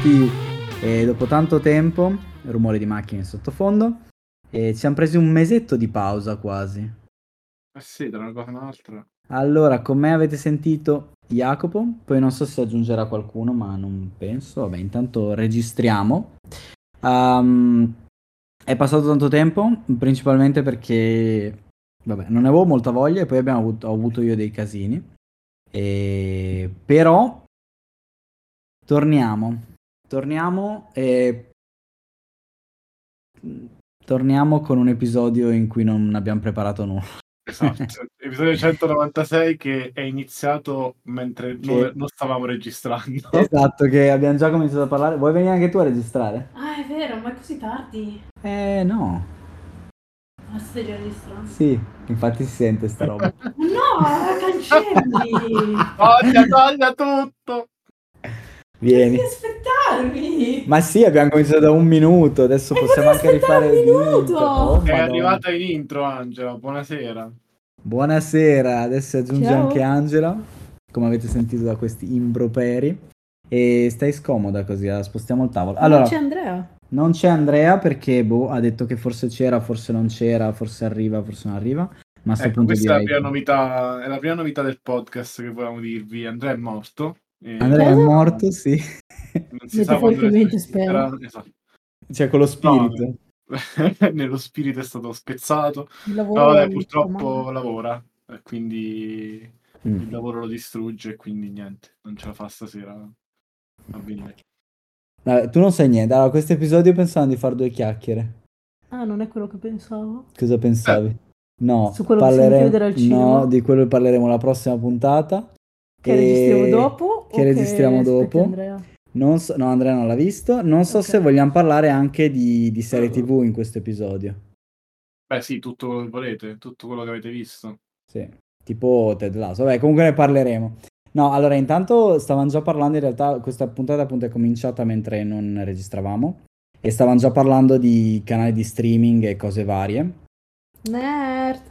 Benvenuti! E dopo tanto tempo, rumore di macchine in sottofondo, e ci siamo presi un mesetto di pausa quasi. Eh sì, tra una cosa e un'altra. Allora, con me avete sentito Jacopo, poi non so se aggiungerà qualcuno, ma non penso. Vabbè, intanto registriamo. Um, è passato tanto tempo, principalmente perché vabbè, non avevo molta voglia e poi abbiamo avuto, ho avuto io dei casini. E... Però torniamo, torniamo e torniamo con un episodio in cui non abbiamo preparato nulla. Esatto, episodio 196 che è iniziato mentre Che- noi non stavamo registrando. Esatto, che abbiamo già cominciato a parlare. Vuoi venire anche tu a registrare? Ah, è vero, ma è così tardi. Eh no, Ma stai già registrando? sì, infatti si sente sta roba. No, cancelli! Toglia, toglia tutto! Vieni. Devi aspettarmi! Ma sì, abbiamo cominciato da un minuto, adesso E possiamo anche rifare il un minuto! Oh, È arrivata in intro, Angela. Buonasera. Buonasera, adesso si aggiunge Ciao. anche Angela, come avete sentito da questi improperi. E stai scomoda così, la spostiamo il tavolo. Allora, Non c'è Andrea. non c'è Andrea perché boh, ha detto che forse c'era, forse non c'era, forse arriva, forse non arriva. Ma Ecco, punto questa è la, novità, è la prima novità del podcast che volevamo dirvi. Andrea è morto. E Andrea è morto, sì. Non si sa quando registrerà. Esatto. Cioè con lo spirito. Nello spirito è stato spezzato. Il No, lavoro vabbè, l'ho purtroppo visto, lavora, e quindi Mm. il lavoro lo distrugge, e quindi niente, non ce la fa stasera a venire. Vabbè, tu non sai niente. Allora, questo episodio pensavamo di fare due chiacchiere. ma- Ah, non è quello che pensavo. Cosa pensavi? No, Su quello che si parleremo- chiuderà al cinema? No, di quello parleremo la prossima puntata. Che registriamo dopo? Che registriamo aspetti dopo. Andrea? Non so, no, Andrea non l'ha visto. Non so Ok. se vogliamo parlare anche di, di serie TV in questo episodio. Beh sì, tutto quello che volete, tutto quello che avete visto. Sì, tipo Ted Lasso. Vabbè, comunque ne parleremo. No, allora, intanto stavamo già parlando, in realtà questa puntata appunto è cominciata mentre non registravamo. E stavamo già parlando di canali di streaming e cose varie. Nerd.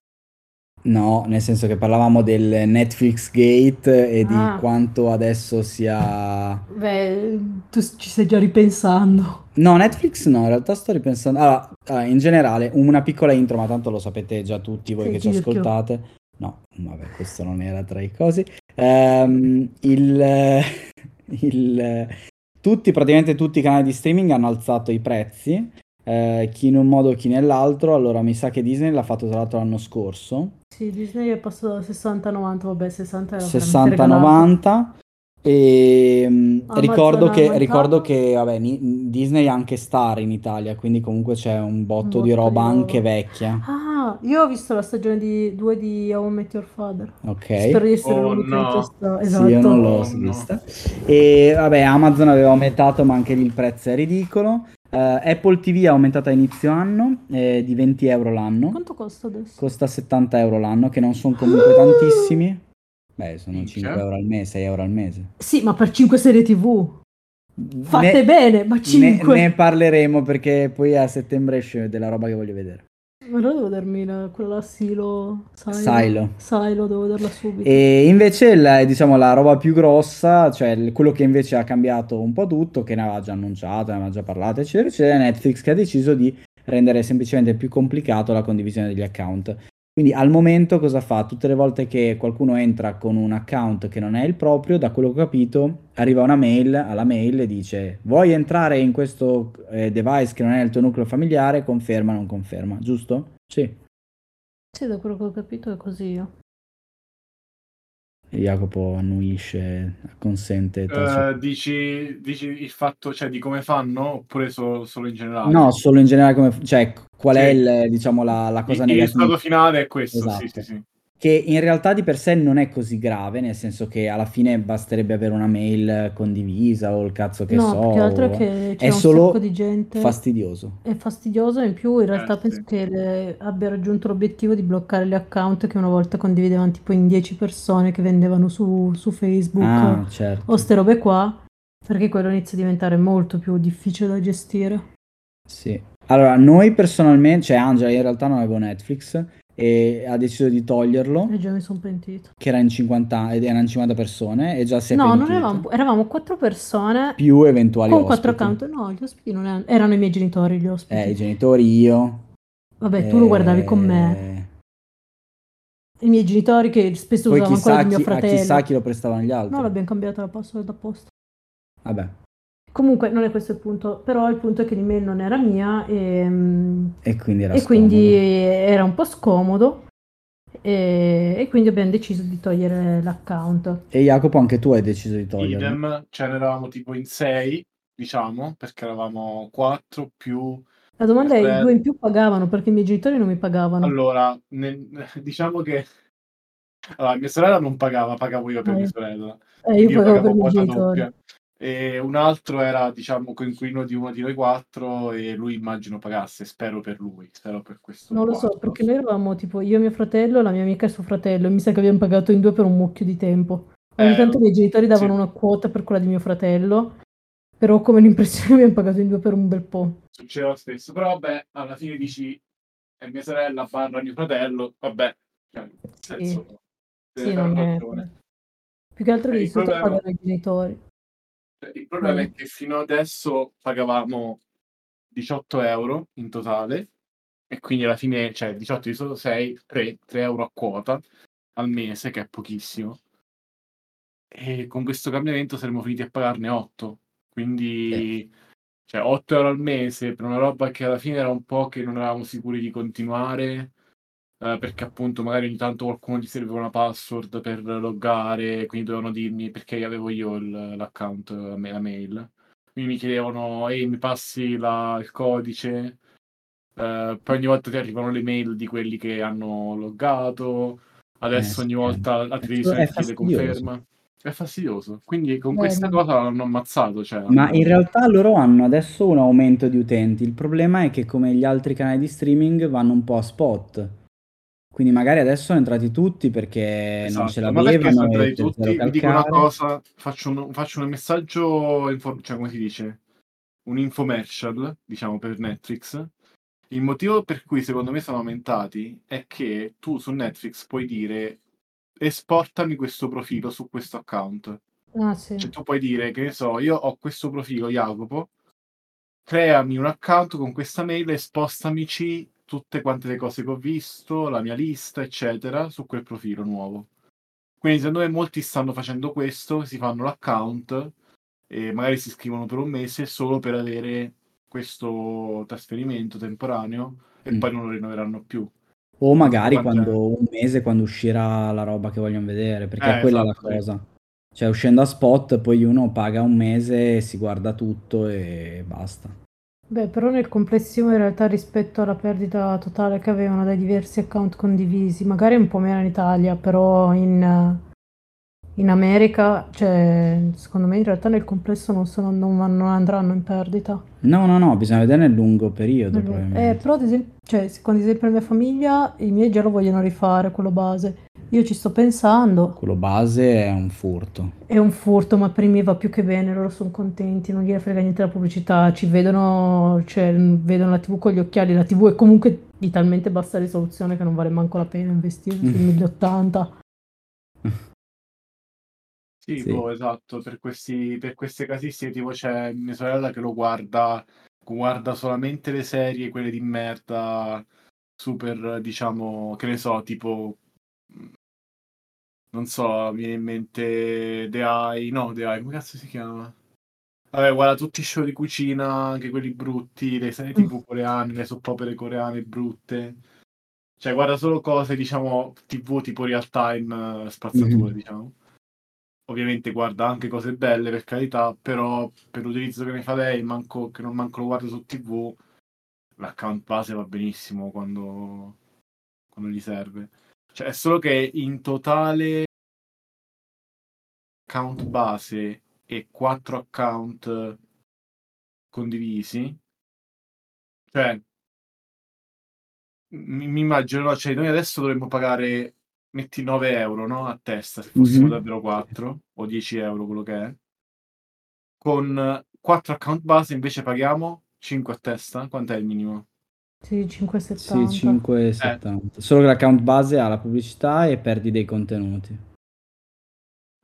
No, nel senso che parlavamo del Netflix Gate e di Ah. quanto adesso sia... Beh, tu ci stai già ripensando. No, Netflix no, in realtà sto ripensando... Allora, in generale, una piccola intro, ma tanto lo sapete già tutti voi Sì, che ci ascoltate. No, vabbè, questo non era tra i cosi. Ehm, il, il- tutti, praticamente tutti i canali di streaming hanno alzato i prezzi, eh, chi in un modo, chi nell'altro. Allora, mi sa che Disney l'ha fatto tra l'altro l'anno scorso. Sì, Disney è passato da 60 a 90, vabbè, 60 era veramente regalato. 60-90 e Amazon ricordo che, ricordo che vabbè, ni- Disney ha anche Star in Italia, quindi comunque c'è un botto Un di botto roba di roba. anche vecchia. Ah, io ho visto la stagione di 2 di How I Met Your Father. Ok. Spero di essere Oh, l'unica no. che sta... Sì, Esatto. io non l'ho Oh, no. vista. E vabbè, Amazon aveva aumentato, ma anche lì il prezzo è ridicolo. Eh, Apple TV ha aumentato a inizio anno eh, di 20 euro l'anno. Quanto costa adesso? Costa 70 euro l'anno, che non sono comunque tantissimi. Beh, sono Minchia. 5 euro al mese, 6 euro al mese. Sì, ma per 5 serie TV. Fatte Ne- bene, ma Ne, 5. ne parleremo perché poi a settembre esce della roba che voglio vedere. Ma allora devo darmi la, quella Silo. Silo. Silo. Silo, devo darla subito. E invece la, diciamo, la roba più grossa, cioè il- quello che invece ha cambiato un po' tutto, che ne aveva già annunciato, ne aveva già parlato, eccetera, eccetera, è Netflix che ha deciso di rendere semplicemente più complicato la condivisione degli account. Quindi al momento cosa fa? Tutte le volte che qualcuno entra con un account che non è il proprio, da quello che ho capito, arriva una mail alla mail e dice vuoi entrare in questo eh, device che non è il tuo nucleo familiare? Conferma, non conferma, giusto? Sì. Sì, da quello che ho capito è così io. Jacopo annuisce, consente. tace. Eh, dici, dici il fatto, cioè, di come fanno oppure so- solo in generale? No, solo in generale come, cioè, qual è Sì. il, diciamo, la, la cosa il, il negativa? risultato finale è questo, sì, Esatto. sì, sì. Che in realtà di per sé non è così grave, nel senso che alla fine basterebbe avere una mail condivisa o il cazzo che no, so. più che altro è o- che è c'è un solo sacco di gente. fastidioso. È fastidioso e in più in realtà Eh, penso sì. che le- abbia raggiunto l'obiettivo di bloccare gli account che una volta condividevano tipo in 10 persone che vendevano su, su Facebook Ah, certo. o ste robe qua, perché quello inizia a diventare molto più difficile da gestire. Sì. Allora, noi personalmente, cioè Angela in realtà non avevo Netflix e ha deciso di toglierlo, E già mi sono pentito. che era in 50, ed erano 50 persone, e già si è No, non pentito. eravamo, eravamo quattro persone Più eventuali con quattro ospiti. account. No, gli ospiti non erano, erano i miei genitori gli ospiti. Eh, i genitori, io. Vabbè, tu lo guardavi con me. eh, I miei genitori che spesso Poi usavano quello di mio chi, a fratello. chissà chi lo prestavano gli altri. No, l'abbiamo cambiata la password apposta. Vabbè, Comunque, non è questo il punto. Però il punto è che l'email non era mia e, e quindi era e quindi era un po' scomodo. E, e quindi abbiamo deciso di togliere l'account. E Jacopo, anche tu hai deciso di toglierlo. Idem, ce ne eravamo tipo in sei, diciamo, perché eravamo quattro più... La domanda è: i due in più pagavano perché i miei genitori non mi pagavano. Allora, ne- diciamo che... Allora, mia sorella non pagava, pagavo io per Eh. mia sorella. Eh, io Io pagavo per i miei genitori. doppia. E un altro era, diciamo, coinquilino di uno di noi quattro e lui immagino pagasse, spero per lui, spero per questo. Non lo so, quarto. perché noi eravamo tipo io, mio fratello, la mia amica e suo fratello, e mi sa che abbiamo pagato in due per un mucchio di tempo. Ogni Eh, tanto i miei genitori davano sì. una quota per quella di mio fratello, però come l'impressione abbiamo pagato in due per un bel po'. Succede lo stesso, però vabbè, alla fine dici è mia sorella barra mio fratello, vabbè, cioè, nel senso, Sì, non è... Più che altro Eh, che il di solito problema- pagano i genitori. Cioè, Il problema Mm. è che fino adesso pagavamo 18 euro in totale e quindi alla fine, cioè 18 di solo 6, 3, 3 euro a quota al mese, che è pochissimo. E con questo cambiamento saremmo finiti a pagarne 8. Quindi, cioè 8 euro al mese per una roba che alla fine era un po' che non eravamo sicuri di continuare. Eh, perché appunto magari ogni tanto qualcuno gli serviva una password per loggare, quindi dovevano dirmi perché avevo io il- l'account, la ma- la mail. Quindi mi chiedevano, ehi, mi passi la- il codice? Eh, poi ogni volta ti arrivano le mail di quelli che hanno loggato. Adesso Eh, ogni volta la televisione ti conferma. È fastidioso. Quindi con Eh, questa cosa l'hanno ammazzato. Cioè, Ma hanno- in realtà loro hanno adesso un aumento di utenti. Il problema è che come gli altri canali di streaming vanno un po' a spot. Quindi magari adesso sono entrati tutti perché non ce Esatto, ma perché l'avevano sono entrati tutti? Vi dico una cosa, faccio un, faccio un messaggio, infor- cioè come si dice, un infomercial, diciamo, per Netflix. Il motivo per cui secondo me sono aumentati è che tu su Netflix puoi dire esportami questo profilo su questo account. Ah sì. Cioè tu puoi dire, che ne so, io ho questo profilo Jacopo, creami un account con questa mail e spostamici tutte quante le cose che ho visto, la mia lista, eccetera, su quel profilo nuovo. Quindi secondo me molti stanno facendo questo, si fanno l'account e magari si iscrivono per un mese solo per avere questo trasferimento temporaneo e Mm. poi non lo rinnoveranno più. O magari Quanto è? quando un mese, quando uscirà la roba che vogliono vedere, perché Eh, è quella esatto, la cosa. Cioè, uscendo a spot, poi uno paga un mese, si guarda tutto e basta. Beh, però nel complessivo in realtà rispetto alla perdita totale che avevano dai diversi account condivisi, magari un po' meno in Italia, però in, in America, cioè, secondo me in realtà nel complesso non, sono, non, vanno- non andranno in perdita. No, no, no, bisogna vedere nel lungo periodo, Eh, probabilmente. però ad esempio, cioè, se- con ad esempio la mia famiglia, i miei già lo vogliono rifare, quello base. Io ci sto pensando, Quello base è un furto. è un furto, ma per i miei va più che bene, loro sono contenti, non gliene frega niente la pubblicità, ci vedono, cioè, vedono la TV con gli occhiali, la TV è comunque di talmente bassa risoluzione che non vale manco la pena investire sui 1080. Sì, Sì. boh, esatto, per questi, per queste casistiche tipo c'è mia sorella che lo guarda, guarda solamente le serie, quelle di merda, super, diciamo, che ne so, tipo, non so, mi viene in mente The Eye, no, The Eye, come cazzo si chiama? Vabbè, guarda tutti i show di cucina, anche quelli brutti, le serie tipo coreane, le soap opere coreane brutte. Cioè, guarda solo cose, diciamo, TV tipo real time, eh, spazzature, Mhm. diciamo. Ovviamente guarda anche cose belle, per carità, però per l'utilizzo che ne fa lei, manco, che non manco lo guarda su TV, l'account base va benissimo quando, quando gli serve. Cioè, è solo che in totale account base e quattro account condivisi, cioè, mi, mi immagino, no? Cioè, noi adesso dovremmo pagare, metti 9 euro, no? A testa, se fossimo Mhm. davvero 4, o 10 euro, quello che è. Con 4 account base invece paghiamo 5 a testa? Quant'è il minimo? Sì, 5,70. Sì, 5,70. Solo che l'account base ha la pubblicità e perdi dei contenuti.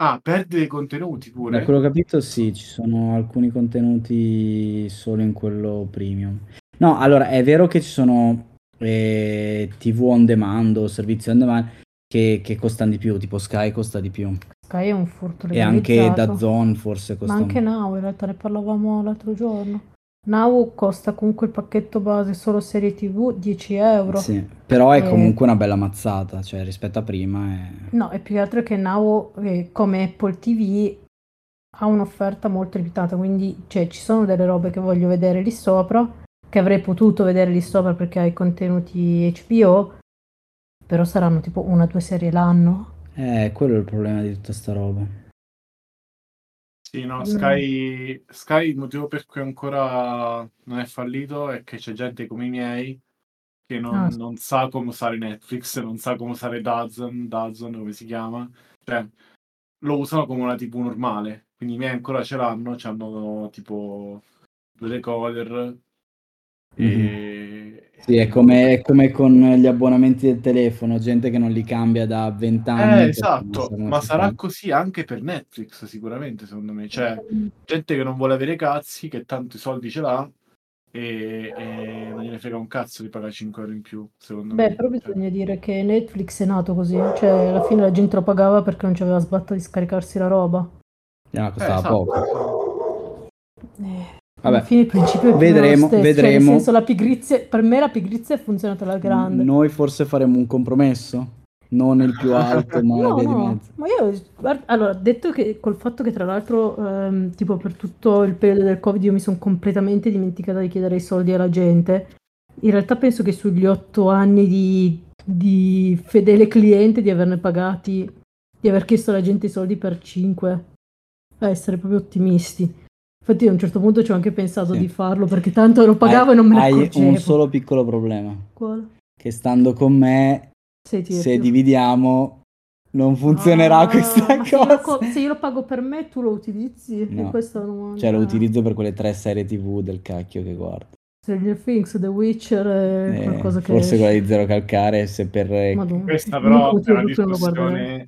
Ah, perdi dei contenuti pure? Da quello che ho capito, sì, ci sono alcuni contenuti solo in quello premium. No, allora è vero che ci sono eh, TV on demand o servizi on demand che, che costano di più, tipo Sky costa di più. Sky è un furto E anche legalizzato. DAZN forse Ma costa anche un- Now, in realtà ne parlavamo l'altro giorno. Now costa comunque il pacchetto base solo serie TV 10 euro. Sì, però è Eh. comunque una bella mazzata, cioè rispetto a prima è... No, e più che altro è che Now, eh, come Apple TV, ha un'offerta molto limitata, quindi cioè, ci sono delle robe che voglio vedere lì sopra, che avrei potuto vedere lì sopra perché hai contenuti HBO, però saranno tipo una o due serie l'anno. Eh, quello è il problema di tutta sta roba. Sì, no, Mm. Sky, Sky il motivo per cui ancora non è fallito è che c'è gente come i miei che non, Ah. non sa come usare Netflix, non sa come usare Dazn, Dazn, come si chiama, cioè lo usano come una TV normale, quindi i miei ancora ce l'hanno, hanno tipo due decoder e... Sì, è come, è come con gli abbonamenti del telefono, gente che non li cambia da vent'anni. Eh, esatto, ma sarà fa. così anche per Netflix sicuramente, secondo me, cioè gente che non vuole avere cazzi, che tanto i soldi ce l'ha e, e non gliene frega un cazzo di pagare 5 euro in più, secondo Beh, me. però Cioè, bisogna dire che Netflix è nato così, cioè alla fine la gente lo pagava perché non c'aveva sbatta di scaricarsi la roba. No, eh, costava esatto. poco. Eh, Vabbè, alla fine il principio vedremo, stesso, cioè, nel vedremo. senso la pigrizia, per me la pigrizia è funzionata alla grande. Noi forse faremo un compromesso, non il più alto, ma la No, di no, ma io, guarda, allora, detto che col fatto che tra l'altro, ehm, tipo per tutto il periodo del Covid io mi sono completamente dimenticata di chiedere i soldi alla gente, in realtà penso che sugli otto anni di, di fedele cliente, di averne pagati, di aver chiesto alla gente i soldi per cinque, a essere proprio ottimisti. Infatti a un certo punto ci ho anche pensato Sì. di farlo perché tanto lo pagavo e non me ne Hai accorgevo. un solo piccolo problema, Quale? che stando con me, se dividiamo, non funzionerà Ah, questa ma se io, cosa. se io lo pago per me, tu lo utilizzi? No. E non Cioè lo eh. utilizzo per quelle tre serie TV del cacchio che guardo. Stranger Things, The Witcher è Eh, qualcosa che forse quella di Zero Calcare, se per... Madonna. Questa però è una discussione,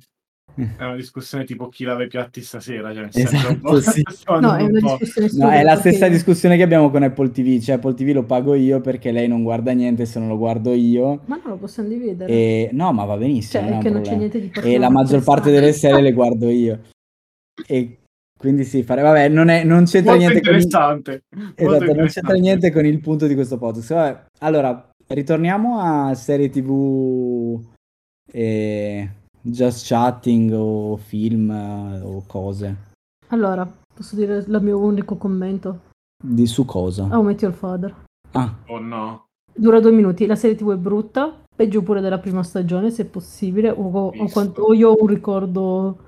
è una discussione tipo chi lava i piatti stasera, cioè Esatto, sì. No, è No, è la stessa discussione che abbiamo con Apple TV, cioè Apple TV lo pago io perché lei non guarda niente se non lo guardo io. Ma non lo possiamo dividere. E... No, ma va benissimo, Cioè, non che non c'è niente di E la maggior parte delle interessante. serie le guardo io. E quindi sì, fare... Vabbè, non, è... non c'entra Molto niente con il... interessante. Esatto, non c'entra interessante. niente con il punto di questo podcast. Vabbè, allora, ritorniamo a serie TV e just chatting o film eh, o cose. Allora, posso dire il mio unico commento? Di su cosa? How I Met Your Father. Ah, Oh no. Dura due minuti, la serie TV è brutta, peggio pure della prima stagione se possibile, o, o quanto- o io ho un ricordo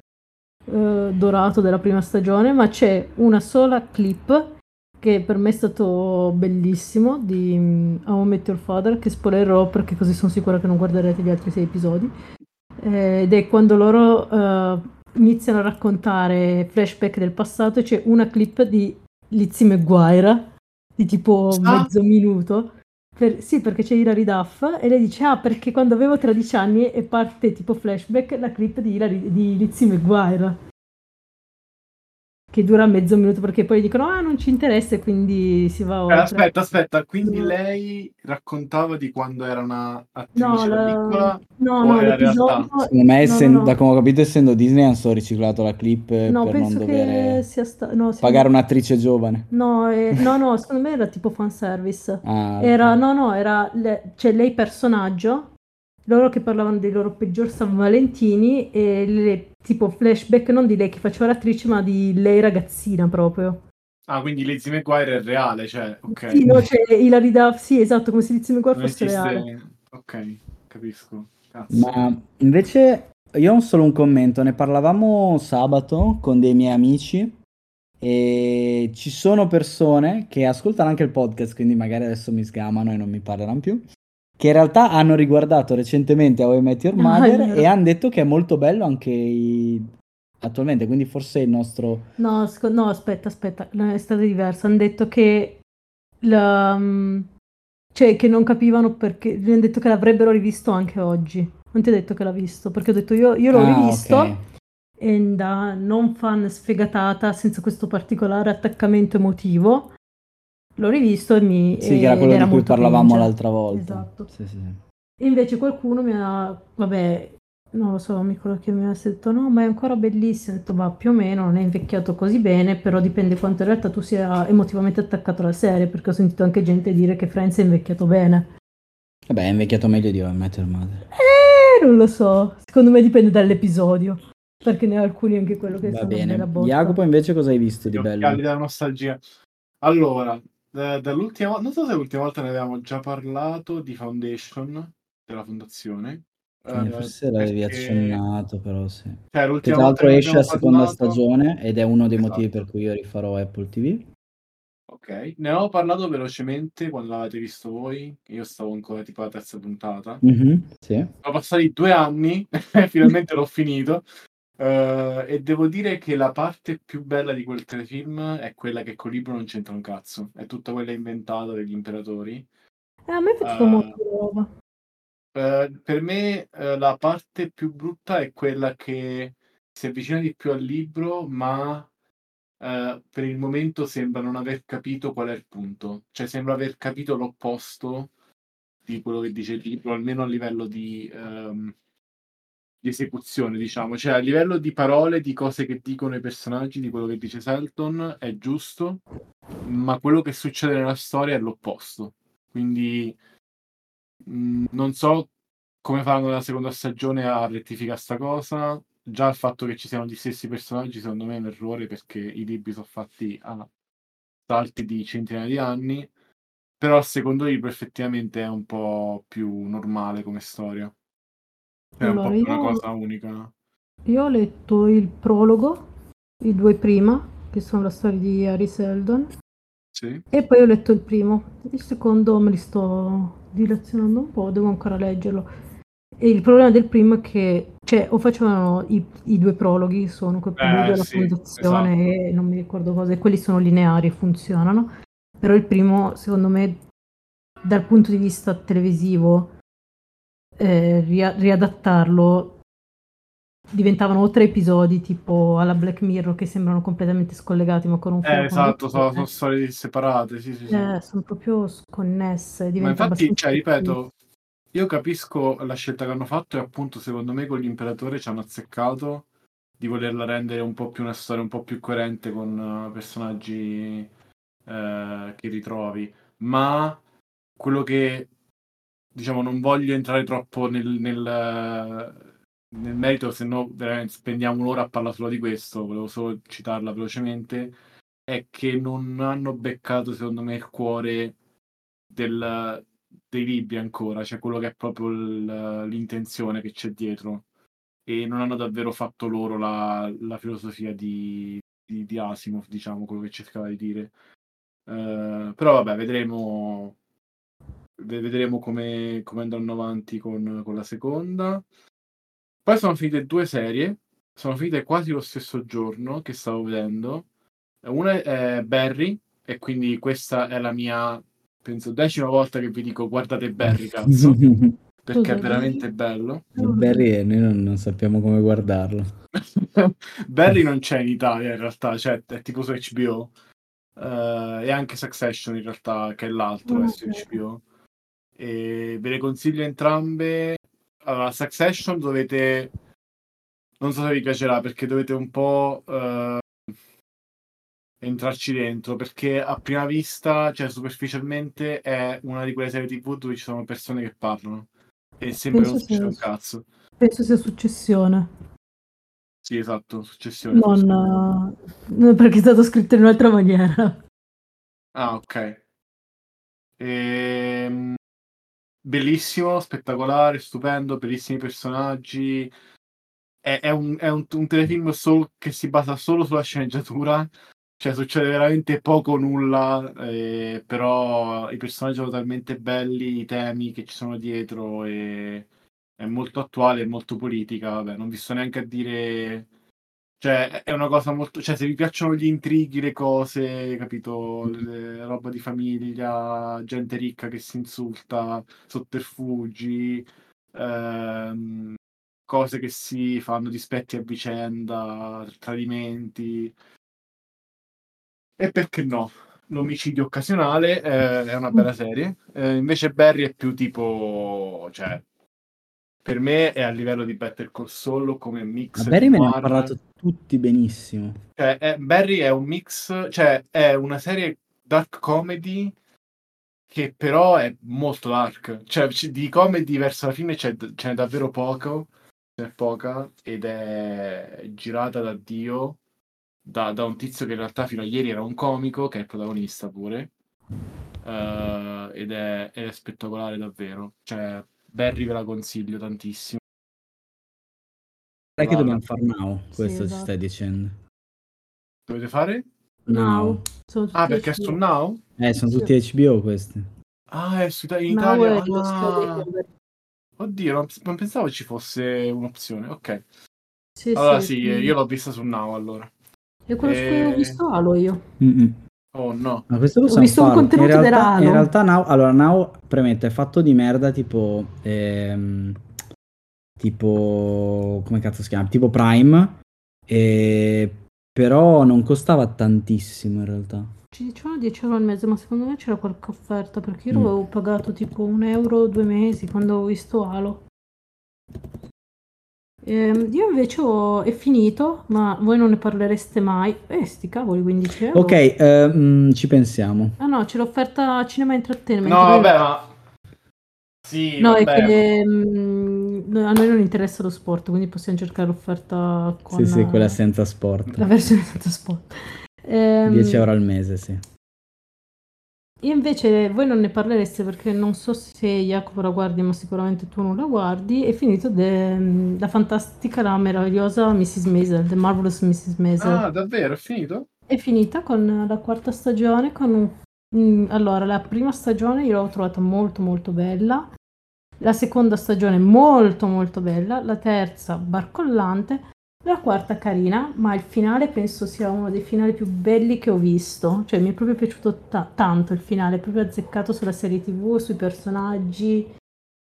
eh, dorato della prima stagione, ma c'è una sola clip che per me è stato bellissimo di mm, How I Met Your Father, che spoilerò perché così sono sicura che non guarderete gli altri sei episodi, Eh, ed è quando loro eh, iniziano a raccontare flashback del passato c'è una clip di Lizzie McGuire di tipo Ah. mezzo minuto. Per- sì, perché c'è Hilary Duff e lei dice: Ah, perché quando avevo 13 anni e parte tipo flashback la clip di, Hilary, di Lizzie McGuire. Che dura mezzo minuto perché poi dicono: Ah, non ci interessa e quindi si va Eh, oltre. aspetta, aspetta, quindi lei raccontava di quando era una attrice No, la- piccola? no, no, l'episodio. secondo me, no, essen- no, no. da come ho capito, essendo Disney, hanno solo riciclato la clip No, per non penso dover che sia sta- no, pagare un'attrice giovane. No, eh, no, no, secondo me era tipo fanservice. Ah, Era, no, no, era, le- cioè lei personaggio, loro che parlavano dei loro peggior San Valentini e le, tipo flashback non di lei che faceva l'attrice ma di lei ragazzina proprio. Ah, quindi Lizzie McGuire è reale, cioè, ok. Sì, no, cioè Hilary Duff, sì, esatto, come se Lizzie McGuire Non fosse esiste... reale. Ok, capisco. Cazzo. Ma invece io ho solo un commento, ne parlavamo sabato con dei miei amici e ci sono persone che ascoltano anche il podcast, quindi magari adesso mi sgamano e non mi parleranno più, che in realtà hanno riguardato recentemente How I Met Your Ah, Mother vero. e hanno detto che è molto bello anche i- attualmente, quindi forse il nostro... No, sc- no, aspetta, aspetta, no, è stata diversa. Hanno detto che la, mm, cioè che non capivano perché mi hanno detto che l'avrebbero rivisto anche oggi. Non ti ho detto che l'ha visto, perché ho detto io, io l'ho Ah, rivisto ok. e da non fan sfegatata, senza questo particolare attaccamento emotivo, l'ho rivisto e mi Sì, che era ed quello di cui molto parlavamo cringe. l'altra volta. Esatto. Sì, sì. E invece qualcuno mi ha, vabbè, non lo so, un amico che mi ha detto no, ma è ancora bellissimo. Ho detto, ma più o meno non è invecchiato così bene, però dipende quanto in realtà tu sia emotivamente attaccato alla serie, perché ho sentito anche gente dire che Friends è invecchiato bene. Vabbè, è invecchiato meglio di Your Mother. Eh, non lo so, secondo me dipende dall'episodio, perché ne ho alcuni anche quello che Va bene. Jacopo, invece, cosa hai visto Gli di occhiali bello? della nostalgia. Allora, da- dall'ultima volta, non so se l'ultima volta ne avevamo già parlato di Foundation della fondazione. Eh, eh, forse l'avevi perché- accennato, però sì. Cioè, l'ultima tra l'altro esce la seconda parlato- stagione ed è uno dei motivi Esatto. per cui io rifarò Apple TV. Ok, ne avevo parlato velocemente quando l'avete visto voi. Io stavo ancora tipo alla terza puntata. Mhm, sì. Sono passati due anni e finalmente l'ho finito. Eh, e devo dire che la parte più bella di quel telefilm è quella che col libro non c'entra un cazzo. È tutta quella inventata degli imperatori. Eh, a me è piaciuta Ah. molto roba. Eh, per me la parte più brutta è quella che si avvicina di più al libro, ma per il momento sembra non aver capito qual è il punto. Cioè sembra aver capito l'opposto di quello che dice il libro, almeno a livello di, ehm, di esecuzione, diciamo. Cioè a livello di parole, di cose che dicono i personaggi, di quello che dice Selton, è giusto, ma quello che succede nella storia è l'opposto. Quindi mh, non so come faranno nella seconda stagione a rettificare sta cosa. Già il fatto che ci siano gli stessi personaggi, secondo me, è un errore perché i libri sono fatti a salti di centinaia di anni. Però il secondo libro effettivamente è un po' più normale come storia. È un po' Allora, più una cosa unica. Io ho letto il prologo, i due prima, che sono la storia di Harry Seldon, Sì. e poi ho letto il primo. Il secondo me li sto dilazionando un po', devo ancora leggerlo. E il problema del primo è che, cioè, o facevano i, i due prologhi, sono quel alla Eh, sì, fondazione esatto. e non mi ricordo cosa, e quelli sono lineari e funzionano. Però il primo, secondo me, dal punto di vista televisivo, eh, ria- riadattarlo diventavano tre episodi tipo alla Black Mirror che sembrano completamente scollegati ma con un filo Eh, esatto, sono, sono storie separate, sì, sì, sì. Eh, sono proprio sconnesse, Ma infatti, cioè, ripeto, io capisco la scelta che hanno fatto e appunto secondo me con l'imperatore ci hanno azzeccato di volerla rendere un po' più una storia un po' più coerente con eh, personaggi eh, che ritrovi. Ma quello che diciamo non voglio entrare troppo nel, nel, nel merito, se no veramente spendiamo un'ora a parlare solo di questo, volevo solo citarla velocemente, è che non hanno beccato secondo me il cuore del, dei libri ancora, cioè quello che è proprio il- l'intenzione che c'è dietro e non hanno davvero fatto loro la, la filosofia di, di, di Asimov, diciamo, quello che cercava di dire. Eh, però vabbè, vedremo, ve- vedremo come, come andranno avanti con, con la seconda. Poi sono finite due serie, sono finite quasi lo stesso giorno che stavo vedendo. Una è Barry, e quindi questa è la mia, penso, decima volta che vi dico guardate Barry, cazzo, perché è veramente bello. Barry e noi non, non sappiamo come guardarlo. Barry non c'è in Italia in realtà, cioè è tipo su HBO. Eh, e anche Succession in realtà, che è l'altro, è su. HBO. E ve le consiglio entrambe. Allora, Succession dovete... Non so se vi piacerà perché dovete un po' eh, entrarci dentro perché a prima vista, cioè superficialmente, è una di quelle serie TV dove ci sono persone che parlano e sembra che non Penso succeda un sia, cazzo. penso sia successione, Sì, esatto, successione. non, eh, perché è stato scritto in un'altra maniera. Ah, ok. Ehm, bellissimo, spettacolare, stupendo, bellissimi personaggi. È, è un, è un- un telefilm solo- che si basa solo sulla sceneggiatura, cioè succede veramente poco o nulla, eh, però i personaggi sono talmente belli, i temi che ci sono dietro, e è molto attuale, è molto politica. Vabbè, non vi sto neanche a dire Cioè, è una cosa molto. Cioè, se vi piacciono gli intrighi, le cose, capito? Le, roba di famiglia, gente ricca che si insulta, sotterfugi, ehm, cose che si fanno dispetti a vicenda, tradimenti. E perché no? L'omicidio occasionale eh, è una bella serie. Eh, invece Barry è più tipo. Cioè, per me è a livello di Better Call Saul come mix. Ma Barry me ne hanno parlato tutti benissimo. Cioè, è, Barry è un mix, cioè è una serie dark comedy che però è molto dark. Cioè, di comedy verso la fine c'è, c'è davvero poco, c'è poca, ed è girata da Dio, da, da, un tizio che in realtà fino a ieri era un comico, che è il protagonista pure. Uh, ed, è, è spettacolare davvero. Cioè, Barry ve la consiglio tantissimo. Sai che dobbiamo fare now, questo sì, esatto. ci stai dicendo. Dovete fare? Now. Ah, perché HBO. è su Now? Eh, sono tutti HBO questi. Ah, è su in Italia. Ah. Oddio, non, non, pensavo ci fosse un'opzione. Ok. Sì, allora sì, sì, io l'ho vista su Now allora. E quello e... su cui ho visto Halo io. Mm-mm. Oh no. Ma questo ho visto farlo. un contenuto in realtà, in realtà Now, allora Now, premetto, è fatto di merda tipo ehm, tipo come cazzo si chiama? Tipo Prime e, però non costava tantissimo in realtà. Ci dicevano 10 euro al mese, ma secondo me c'era qualche offerta perché io mm. avevo pagato tipo un euro due mesi quando ho visto Halo. Eh, io invece ho, è finito, ma voi non ne parlereste mai. Eh, sti cavoli, 15 euro. Ok, eh, mm, ci pensiamo. Ah no, c'è l'offerta cinema entertainment. No, vabbè, ma... Sì, no, vabbè. è che mh, mm, a noi non interessa lo sport, quindi possiamo cercare l'offerta con... Sì, sì, quella senza sport. La versione senza sport. Ehm, 10 euro al mese, sì. Io invece, voi non ne parlereste perché non so se Jacopo la guardi, ma sicuramente tu non la guardi. È finito de, la fantastica, la meravigliosa Mrs. Maisel, The Marvelous Mrs. Maisel. Ah, davvero? È finito? È finita con la quarta stagione. Con un, mm, allora, la prima stagione io l'ho trovata molto molto bella. La seconda stagione molto molto bella. La terza barcollante. La quarta carina, ma il finale penso sia uno dei finali più belli che ho visto. Cioè, mi è proprio piaciuto ta- tanto il finale, proprio azzeccato sulla serie TV, sui personaggi.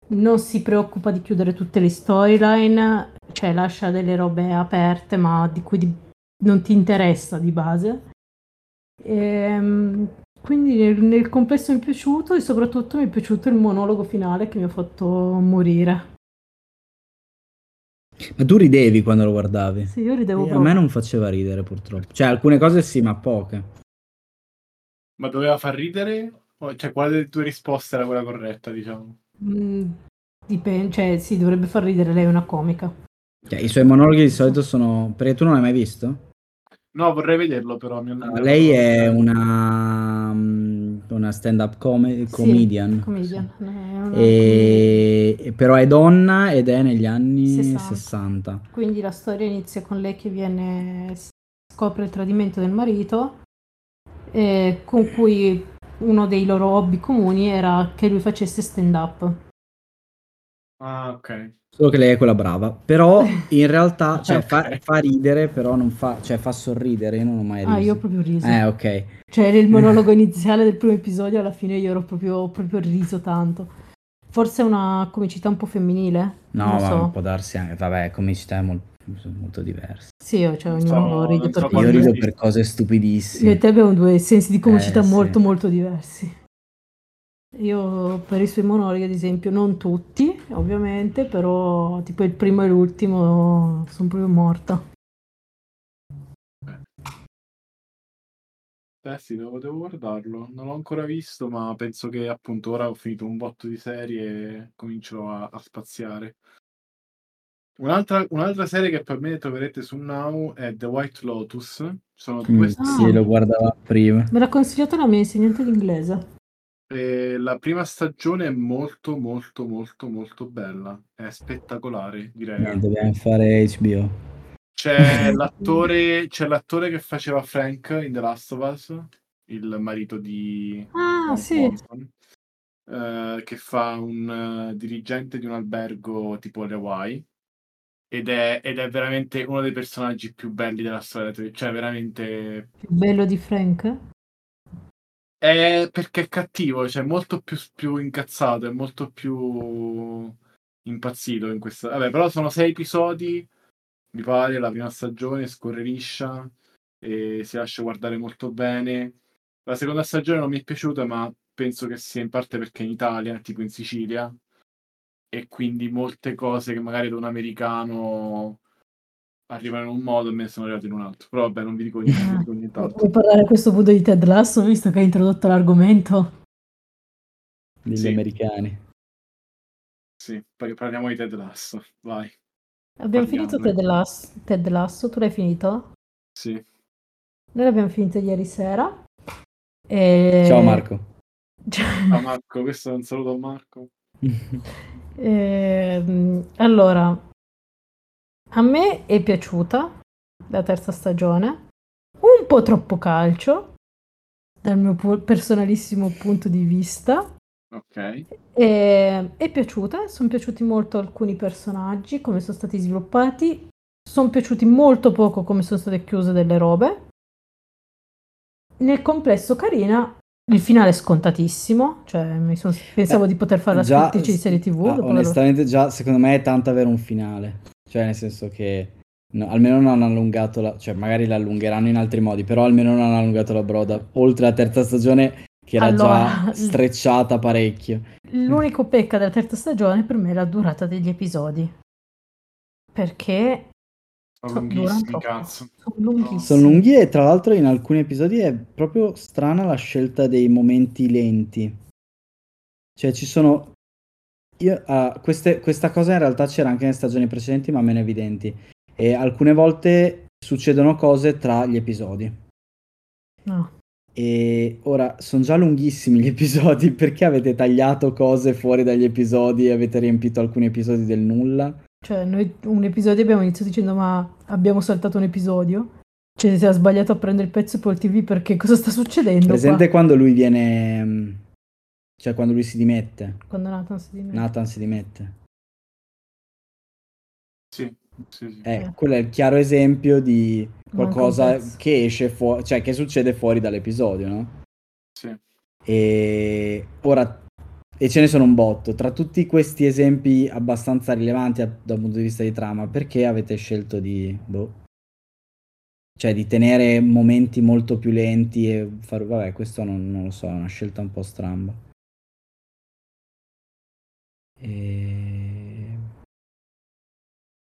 Non si preoccupa di chiudere tutte le storyline, cioè lascia delle robe aperte, ma di cui di- non ti interessa di base. E, ehm, quindi nel, nel complesso mi è piaciuto e soprattutto mi è piaciuto il monologo finale che mi ha fatto morire. Ma tu ridevi quando lo guardavi? Sì, io ridevo A me non faceva ridere purtroppo. Cioè, alcune cose sì, ma poche. Ma doveva far ridere? Cioè, quale delle tue risposte era quella corretta, diciamo? Mm, dipende, cioè, sì, dovrebbe far ridere, lei è una comica. Cioè, I suoi monologhi di solito sono... Perché tu non l'hai mai visto? No, vorrei vederlo però. No, lei è una, una stand-up com- comedian. Sì, comedian. E... Però è donna ed è negli anni 60. 60. Quindi la storia inizia con lei che viene scopre il tradimento del marito, eh, con cui uno dei loro hobby comuni era che lui facesse stand-up. Ah, ok. Solo che lei è quella brava. Però in realtà cioè, okay. fa, fa, ridere, però non fa, cioè, fa sorridere. Io non ho mai riso. Ah, io ho proprio riso. Eh, ok. Cioè, nel monologo iniziale del primo episodio, alla fine io ero proprio, proprio riso tanto. Forse è una comicità un po' femminile. No, ma so. può darsi anche. Vabbè, comicità è molto, molto diversa. Sì, cioè ognuno so, ride per so Io rido per cose stupidissime. Io e te abbiamo due sensi di comicità eh, molto, sì. molto diversi. Io per i suoi monologhi, ad esempio, non tutti, ovviamente, però tipo il primo e l'ultimo sono proprio morta. Eh sì, devo, devo guardarlo. Non l'ho ancora visto, ma penso che appunto ora ho finito un botto di serie e comincio a, a spaziare. Un'altra, un'altra serie che per me troverete su Now è The White Lotus. Sono due mm, Sì, lo guardavo prima. Me l'ha consigliato la mia insegnante d'inglese. E la prima stagione è molto, molto, molto, molto bella. È spettacolare, direi. Eh, dobbiamo fare HBO. C'è l'attore, c'è l'attore che faceva Frank in The Last of Us, il marito di ah, sì. Watson, eh, che fa un uh, dirigente di un albergo tipo le Hawaii. ed è, ed è veramente uno dei personaggi più belli della storia, cioè veramente... Più bello di Frank? È perché è cattivo, cioè molto più, più incazzato, è molto più impazzito in questa... Vabbè, però sono sei episodi, mi pare, la prima stagione, scorre liscia e si lascia guardare molto bene. La seconda stagione non mi è piaciuta, ma penso che sia in parte perché in Italia, tipo in Sicilia, e quindi molte cose che magari da un americano arrivano in un modo e me ne sono arrivati in un altro. Però vabbè, non vi dico niente, nient'altro. Vuoi parlare a questo punto di Ted Lasso, visto che hai introdotto l'argomento? Degli Sì. americani. Sì, poi parliamo di Ted Lasso, vai. Abbiamo finito Ted Lasso, Ted Lasso, tu l'hai finito? Sì. Noi l'abbiamo finito ieri sera. E... Ciao Marco. Ciao Marco, questo è un saluto a Marco. Ehm, allora, a me è piaciuta la terza stagione, un po' troppo calcio, dal mio personalissimo punto di vista. Ok. E- è piaciuta, sono piaciuti molto alcuni personaggi, come sono stati sviluppati, sono piaciuti molto poco come sono state chiuse delle robe. Nel complesso carina, il finale è scontatissimo, cioè mi son- pensavo Eh, di poter fare la già- scrittrice di serie tv. ah, onestamente già secondo me è tanto avere un finale. Cioè nel senso che no, almeno non hanno allungato la... Cioè magari la allungheranno in altri modi, però almeno non hanno allungato la broda. Oltre la terza stagione che era Allora, già strecciata parecchio. L'unico pecca della terza stagione per me è la durata degli episodi. Perché Sono so- lunghissimi, cazzo. Sono lunghissimi. Sono lunghi e tra l'altro in alcuni episodi è proprio strana la scelta dei momenti lenti. Cioè ci sono... Io, ah, queste- questa cosa in realtà c'era anche nelle stagioni precedenti ma meno evidenti. E alcune volte succedono cose tra gli episodi. No. E ora sono già lunghissimi gli episodi perché avete tagliato cose fuori dagli episodi e avete riempito alcuni episodi del nulla. Cioè, noi un episodio abbiamo iniziato dicendo ma abbiamo saltato un episodio. Cioè, si è sbagliato a prendere il pezzo Apple TV perché cosa sta succedendo Presente qua? quando lui viene... Cioè quando lui si dimette. Quando Nathan si dimette. Nathan si dimette. Sì, sì, sì. Eh, Eh. quello è il chiaro esempio di qualcosa che esce fuori, cioè che succede fuori dall'episodio, no? sì. E ora, e ce ne sono un botto. Tra tutti questi esempi abbastanza rilevanti a- dal punto di vista di trama, perché avete scelto di, boh, cioè di tenere momenti molto più lenti e fare, vabbè, questo non, non lo so, è una scelta un po' stramba. E...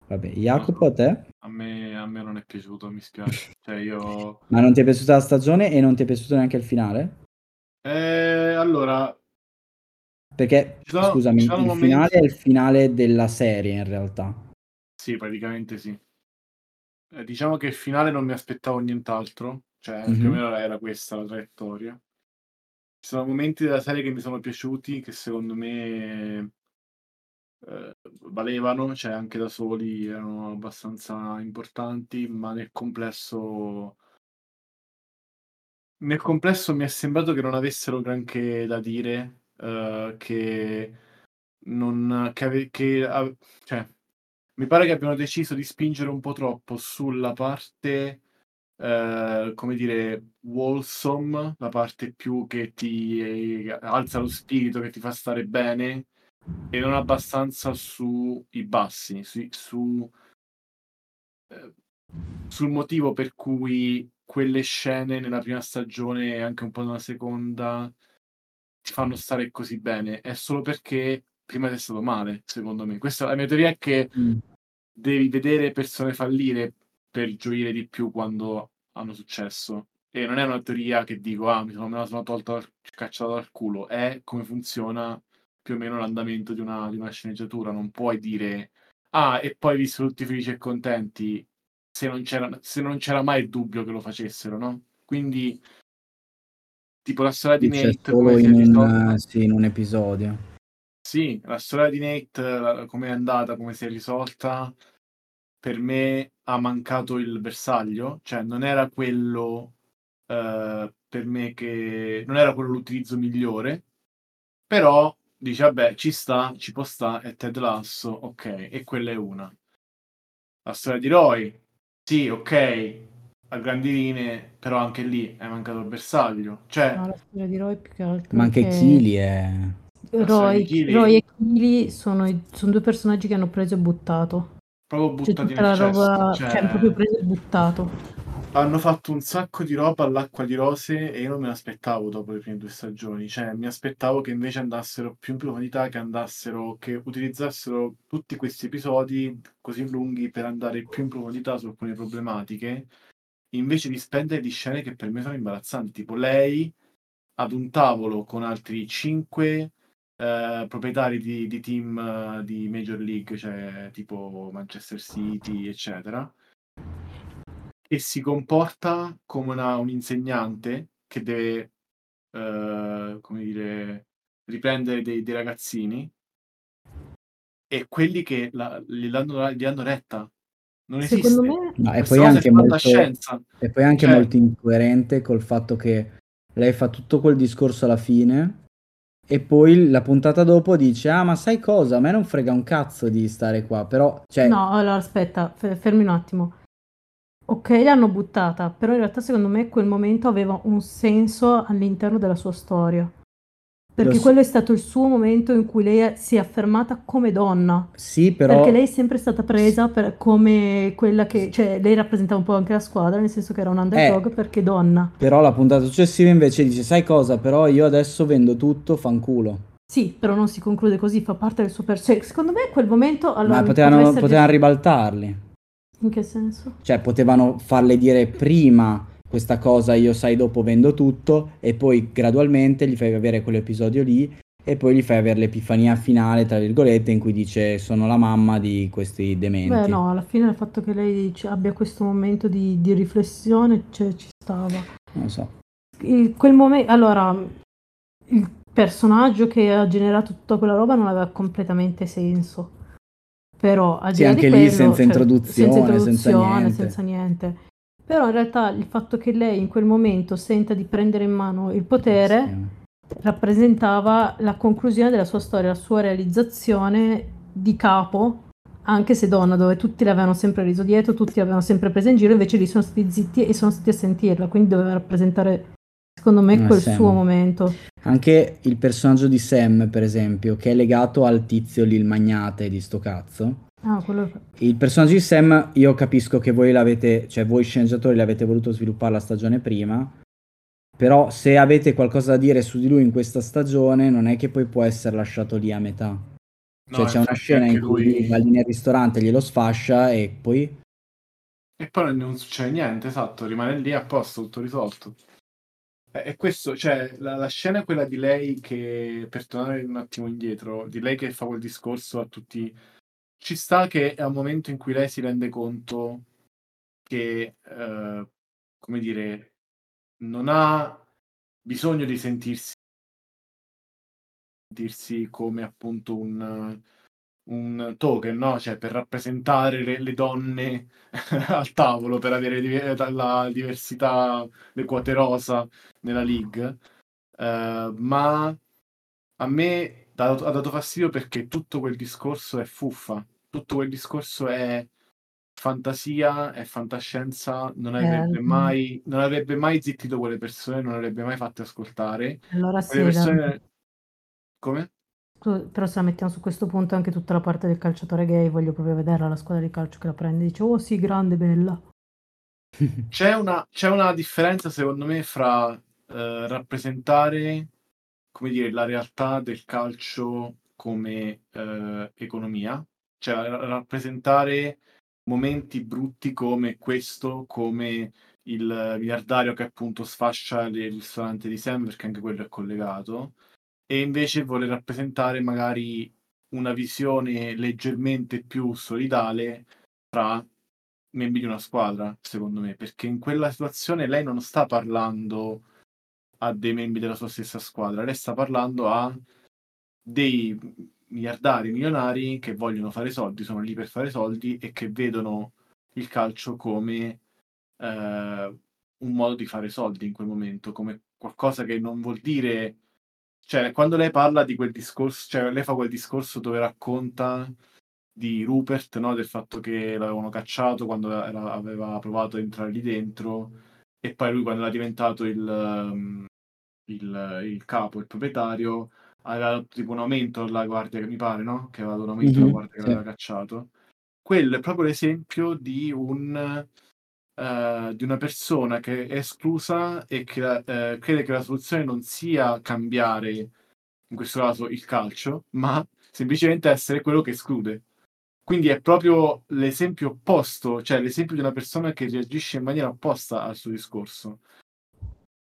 Vabbè, Jacopo, a te? A me, a me non è piaciuto, mi spiace. Cioè, io... Ma non ti è piaciuta la stagione e non ti è piaciuto neanche il finale? Eh, allora, Perché, sono- scusami, il momenti- finale è il finale della serie in realtà. sì, praticamente sì. Eh, diciamo che il finale non mi aspettavo nient'altro, cioè Mhm. più o meno era questa la traiettoria. Ci sono momenti della serie che mi sono piaciuti, che secondo me eh, valevano, cioè anche da soli erano abbastanza importanti, ma nel complesso nel complesso mi è sembrato che non avessero granché da dire, eh, che non che, ave- che ave- cioè, mi pare che abbiano deciso di spingere un po' troppo sulla parte eh, come dire wholesome, la parte più che ti alza lo spirito, che ti fa stare bene e non abbastanza sui bassi, su, su, eh, sul motivo per cui quelle scene nella prima stagione e anche un po' nella seconda ti fanno stare così bene. È solo perché prima è stato male, secondo me. Questa la mia teoria è che devi vedere persone fallire per gioire di più quando hanno successo. E non è una teoria che dico, ah, mi sono, me la sono tolta, cacciata dal culo. È come funziona più o meno l'andamento di una, di una sceneggiatura. Non puoi dire, ah, e poi visto tutti felici e contenti, se non c'era, se non c'era mai il dubbio che lo facessero, no? Quindi, tipo la storia di Nate, solo in risolta- un, sì, in un episodio. sì, la storia di Nate, come è andata, come si è risolta, per me ha mancato il bersaglio, cioè non era quello eh, per me che non era quello l'utilizzo migliore, però dice vabbè, ci sta, ci può sta, è Ted Lasso, ok, e quella è una. la storia di Roy, sì, ok, a grandi linee, però anche lì è mancato il bersaglio. Cioè, No, la storia di Roy più che altro Ma anche che- Kili è... Roy, Kili- Roy e Kili sono, i- sono due personaggi che hanno preso e buttato. proprio Cioè, buttati la nel roba, Cioè, cioè, proprio preso e buttato. Hanno fatto un sacco di roba all'acqua di rose e io non me l'aspettavo dopo le prime due stagioni. Cioè, mi aspettavo che invece andassero più in profondità, che andassero, che utilizzassero tutti questi episodi così lunghi per andare più in profondità su alcune problematiche, invece di spendere di scene che per me sono imbarazzanti. Tipo lei ad un tavolo con altri cinque eh, proprietari di, di team eh, di Major League, cioè tipo Manchester City, eccetera, e si comporta come una- un insegnante che deve, eh, come dire, riprendere dei, dei ragazzini e quelli che la, gli, danno, gli hanno retta. Non esiste. Secondo me, No, e poi anche è molto... E poi anche Cioè- molto incoerente col fatto che lei fa tutto quel discorso alla fine e poi la puntata dopo dice ah ma sai cosa a me non frega un cazzo di stare qua però cioè no, allora aspetta, fe- fermi un attimo. Ok, l'hanno buttata, però in realtà secondo me quel momento aveva un senso all'interno della sua storia. Perché so- quello è stato il suo momento in cui lei si è affermata come donna. sì però Perché lei è sempre stata presa per- come quella che, cioè lei rappresentava un po' anche la squadra, nel senso che era un underdog Eh. perché donna. però la puntata successiva invece dice sai cosa però io adesso vendo tutto fanculo Sì, però non si conclude così, fa parte del suo personaggio. secondo me quel momento allora ma potevano, potevano ribaltarli In che senso? cioè potevano farle dire prima questa cosa io sai dopo vendo tutto e poi gradualmente gli fai avere quell'episodio lì e poi gli fai avere l'epifania finale tra virgolette in cui dice sono la mamma di questi dementi Beh, no, alla fine il fatto che lei ci- abbia questo momento di, di riflessione cioè, ci stava. non lo so Il- quel momento, allora, il personaggio che ha generato tutta quella roba non aveva completamente senso. Però al di Sì, là anche di lì quello, senza cioè, introduzione, senza senza introduzione, niente. senza niente. Però in realtà il fatto che lei in quel momento senta di prendere in mano il potere Sì. rappresentava la conclusione della sua storia, la sua realizzazione di capo, anche se donna, dove tutti l'avevano sempre riso dietro, tutti l'avevano sempre presa in giro, invece lì sono stati zitti e sono stati a sentirla, quindi doveva rappresentare, secondo me, quel suo momento. Anche il personaggio di Sam, per esempio, che è legato al tizio lì, il magnate di sto cazzo. Ah, quello... Il personaggio di Sam, io capisco che voi l'avete, cioè voi sceneggiatori l'avete voluto sviluppare la stagione prima, però se avete qualcosa da dire su di lui in questa stagione, non è che poi può essere lasciato lì a metà. Cioè No, c'è una scena in cui lui- va lì nel ristorante, glielo sfascia e poi... E poi non succede niente, esatto, rimane lì a posto, tutto risolto. E e questo, cioè, la, la scena è quella di lei che, per tornare un attimo indietro, di lei che fa quel discorso a tutti, ci sta che è un momento in cui lei si rende conto che, eh, come dire, non ha bisogno di sentirsi, sentirsi come appunto un, un token, no? Cioè, per rappresentare le, le donne al tavolo, per avere div- la diversità, le quote rosa nella league. Eh, ma a me ha dato, ha dato fastidio perché tutto quel discorso è fuffa, tutto quel discorso è fantasia, è fantascienza, non avrebbe Eh, mai, non avrebbe mai zittito quelle persone, non avrebbe mai fatto ascoltare. Allora sì, Quelle la- persone... Come? Però se la mettiamo su questo punto anche tutta la parte del calciatore gay, voglio proprio vederla, la squadra di calcio che la prende e dice, oh sì, grande, bella. C'è una, c'è una differenza, secondo me, fra eh, rappresentare, come dire, la realtà del calcio come eh, economia, cioè ra- rappresentare momenti brutti come questo, come il miliardario che appunto sfascia il ristorante di Sam, perché anche quello è collegato, e invece vuole rappresentare magari una visione leggermente più solidale fra membri di una squadra, secondo me, perché in quella situazione lei non sta parlando a dei membri della sua stessa squadra, lei sta parlando a dei miliardari, milionari che vogliono fare soldi, sono lì per fare soldi e che vedono il calcio come eh, un modo di fare soldi in quel momento, come qualcosa che non vuol dire cioè, quando lei parla di quel discorso, cioè lei fa quel discorso dove racconta di Rupert, no? del fatto che l'avevano cacciato quando era- aveva provato a entrare lì dentro e poi lui quando era diventato il, um, il, il capo, il proprietario, aveva dato tipo un aumento alla guardia che mi pare, no? Che aveva dato un aumento alla Mhm, guardia che sì. l'aveva cacciato. Quello è proprio l'esempio di un eh, di una persona che è esclusa e che eh, crede che la soluzione non sia cambiare, in questo caso, il calcio, ma semplicemente essere quello che esclude. Quindi è proprio l'esempio opposto, cioè l'esempio di una persona che reagisce in maniera opposta al suo discorso.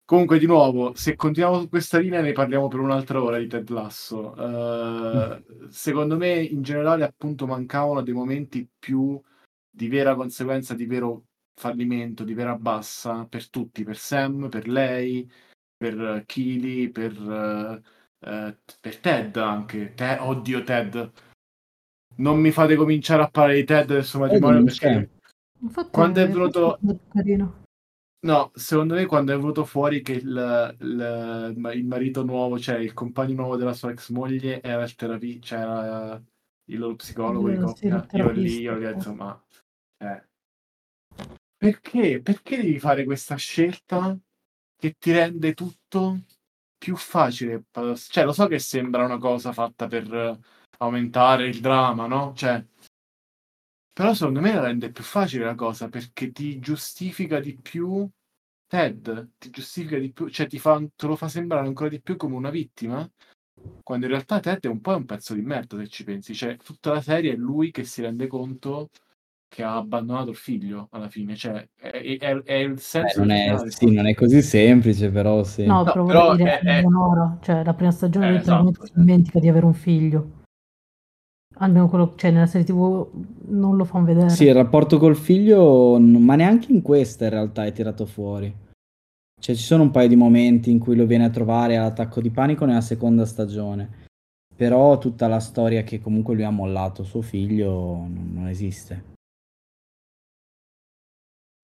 Comunque, di nuovo, se continuiamo su questa linea ne parliamo per un'altra ora di Ted Lasso. Eh, secondo me, in generale, appunto, mancavano dei momenti più di vera conseguenza, di vero fallimento, di vera bassa per tutti, per Sam, per lei, per Kili, per, eh, eh, per Ted anche. Te- oddio, Ted. Non mi fate cominciare a parlare di Ted del suo matrimonio perché. Infatti, Quando è venuto- carino. No, secondo me quando è venuto fuori che il, il- il marito nuovo, cioè il compagno nuovo della sua ex moglie era il terapista, cioè era il loro psicologo di sì, il coppia, io lì, io lì, insomma, eh. Perché? Perché devi fare questa scelta che ti rende tutto più facile? Cioè, lo so che sembra una cosa fatta per aumentare il dramma, no? Cioè, però secondo me la rende più facile la cosa perché ti giustifica di più Ted, ti giustifica di più, cioè ti fa, te lo fa sembrare ancora di più come una vittima, quando in realtà Ted è un po' un pezzo di merda se ci pensi, cioè tutta la serie è lui che si rende conto che ha abbandonato il figlio alla fine, cioè è, è- è il Eh, senso non, del è, sì, non è così semplice, però sì. No, No, però dire, è- è- Eleonora, cioè la prima stagione Eh, esatto, si dimentica di avere un figlio. Almeno quello, cioè nella serie TV non lo fanno vedere. Sì, il rapporto col figlio, ma neanche in questa in realtà è tirato fuori. Cioè, ci sono un paio di momenti in cui lo viene a trovare all'attacco di panico nella seconda stagione. Però tutta la storia che comunque lui ha mollato suo figlio non, non esiste.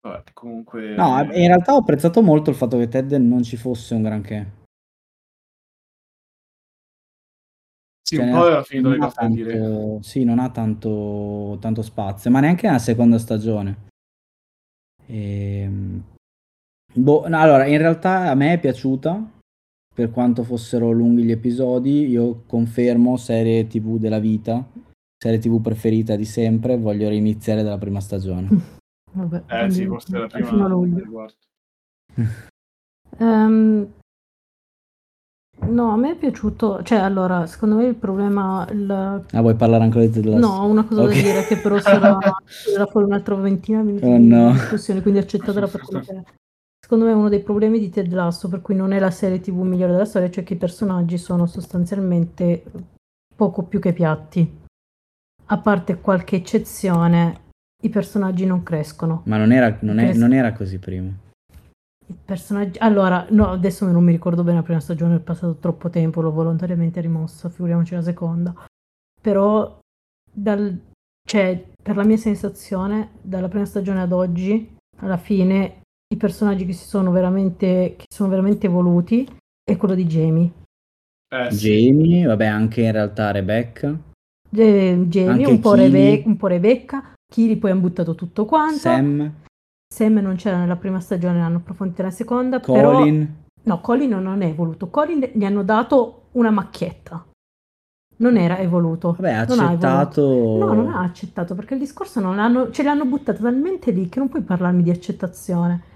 Vabbè, comunque... No, in realtà ho apprezzato molto il fatto che Ted non ci fosse un granché. Sì, Cioè, un po' aveva finito le non ha cose sì, non ha tanto, tanto spazio, ma neanche nella seconda stagione. Ehm, boh, no, allora, in realtà a me è piaciuta, per quanto fossero lunghi gli episodi, io confermo serie TV della vita, serie TV preferita di sempre, voglio riniziare dalla prima stagione. Vabbè, Eh sì, forse la fino a prima... luglio. Ehm, no, a me è piaciuto, cioè allora, secondo me il problema, il- Ah, vuoi parlare ancora di Ted Lasso? no, una cosa Ok. da dire che però sarà, sarà fuori un'altra ventina di minuti Oh, di no. discussione, quindi accettatela per quello che è. Secondo me uno dei problemi di Ted Lasso, per cui non è la serie TV migliore della storia, cioè che i personaggi sono sostanzialmente poco più che piatti. A parte qualche eccezione, i personaggi non crescono. Ma non era, non è- non era così prima. I personaggi... Allora, no, adesso non mi ricordo bene la prima stagione, è passato troppo tempo, l'ho volontariamente rimossa, figuriamoci la seconda. Però, dal... cioè, per la mia sensazione, dalla prima stagione ad oggi, alla fine, i personaggi che si sono veramente, che sono veramente evoluti è quello di Jamie. Eh, sì. Jamie, vabbè, anche in realtà Rebecca, Eh, Jamie, Anche un po'. Rebe- un po' Rebecca, Kili poi hanno buttato tutto quanto. Sam, Sam non c'era nella prima stagione, l'hanno approfondito nella seconda, però... Colin. No, Colin non è evoluto. Colin gli hanno dato una macchietta. Non era evoluto. Vabbè, ha Non accettato. evoluto. No, non ha accettato perché il discorso non l'hanno. Ce l'hanno buttato talmente lì che non puoi parlarmi di accettazione.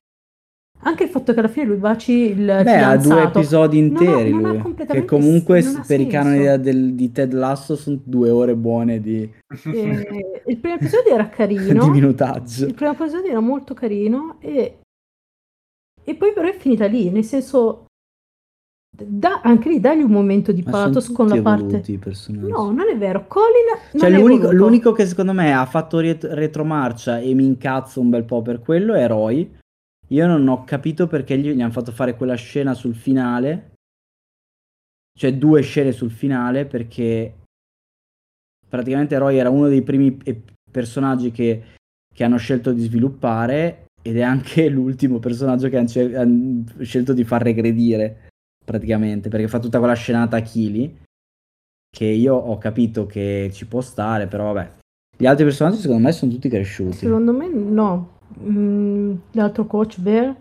Anche il fatto che alla fine lui baci il Beh, ha fidanzato. due episodi Non ha- interi non ha lui. Che comunque non ha per i canoni del- di Ted Lasso sono due ore buone di, Eh, il primo episodio era di carino. minutaggio. Il primo episodio era molto carino e, e poi però è finita lì, nel senso da- anche lì dagli un momento di Ma pathos con la parte i personaggi. No, non è vero. Colin non Cioè, è l'unico, l'unico che secondo me ha fatto ret- retromarcia e mi incazzo un bel po' per quello è Roy. Io non ho capito perché gli, hanno fatto fare quella scena sul finale. Cioè, due scene sul finale perché praticamente Roy era uno dei primi personaggi che, che hanno scelto di sviluppare ed è anche l'ultimo personaggio che hanno, ce- hanno scelto di far regredire praticamente perché fa tutta quella scenata a Kili che io ho capito che ci può stare, però vabbè. Gli altri personaggi secondo me sono tutti cresciuti. Secondo me no. Mm, l'altro coach, Bear,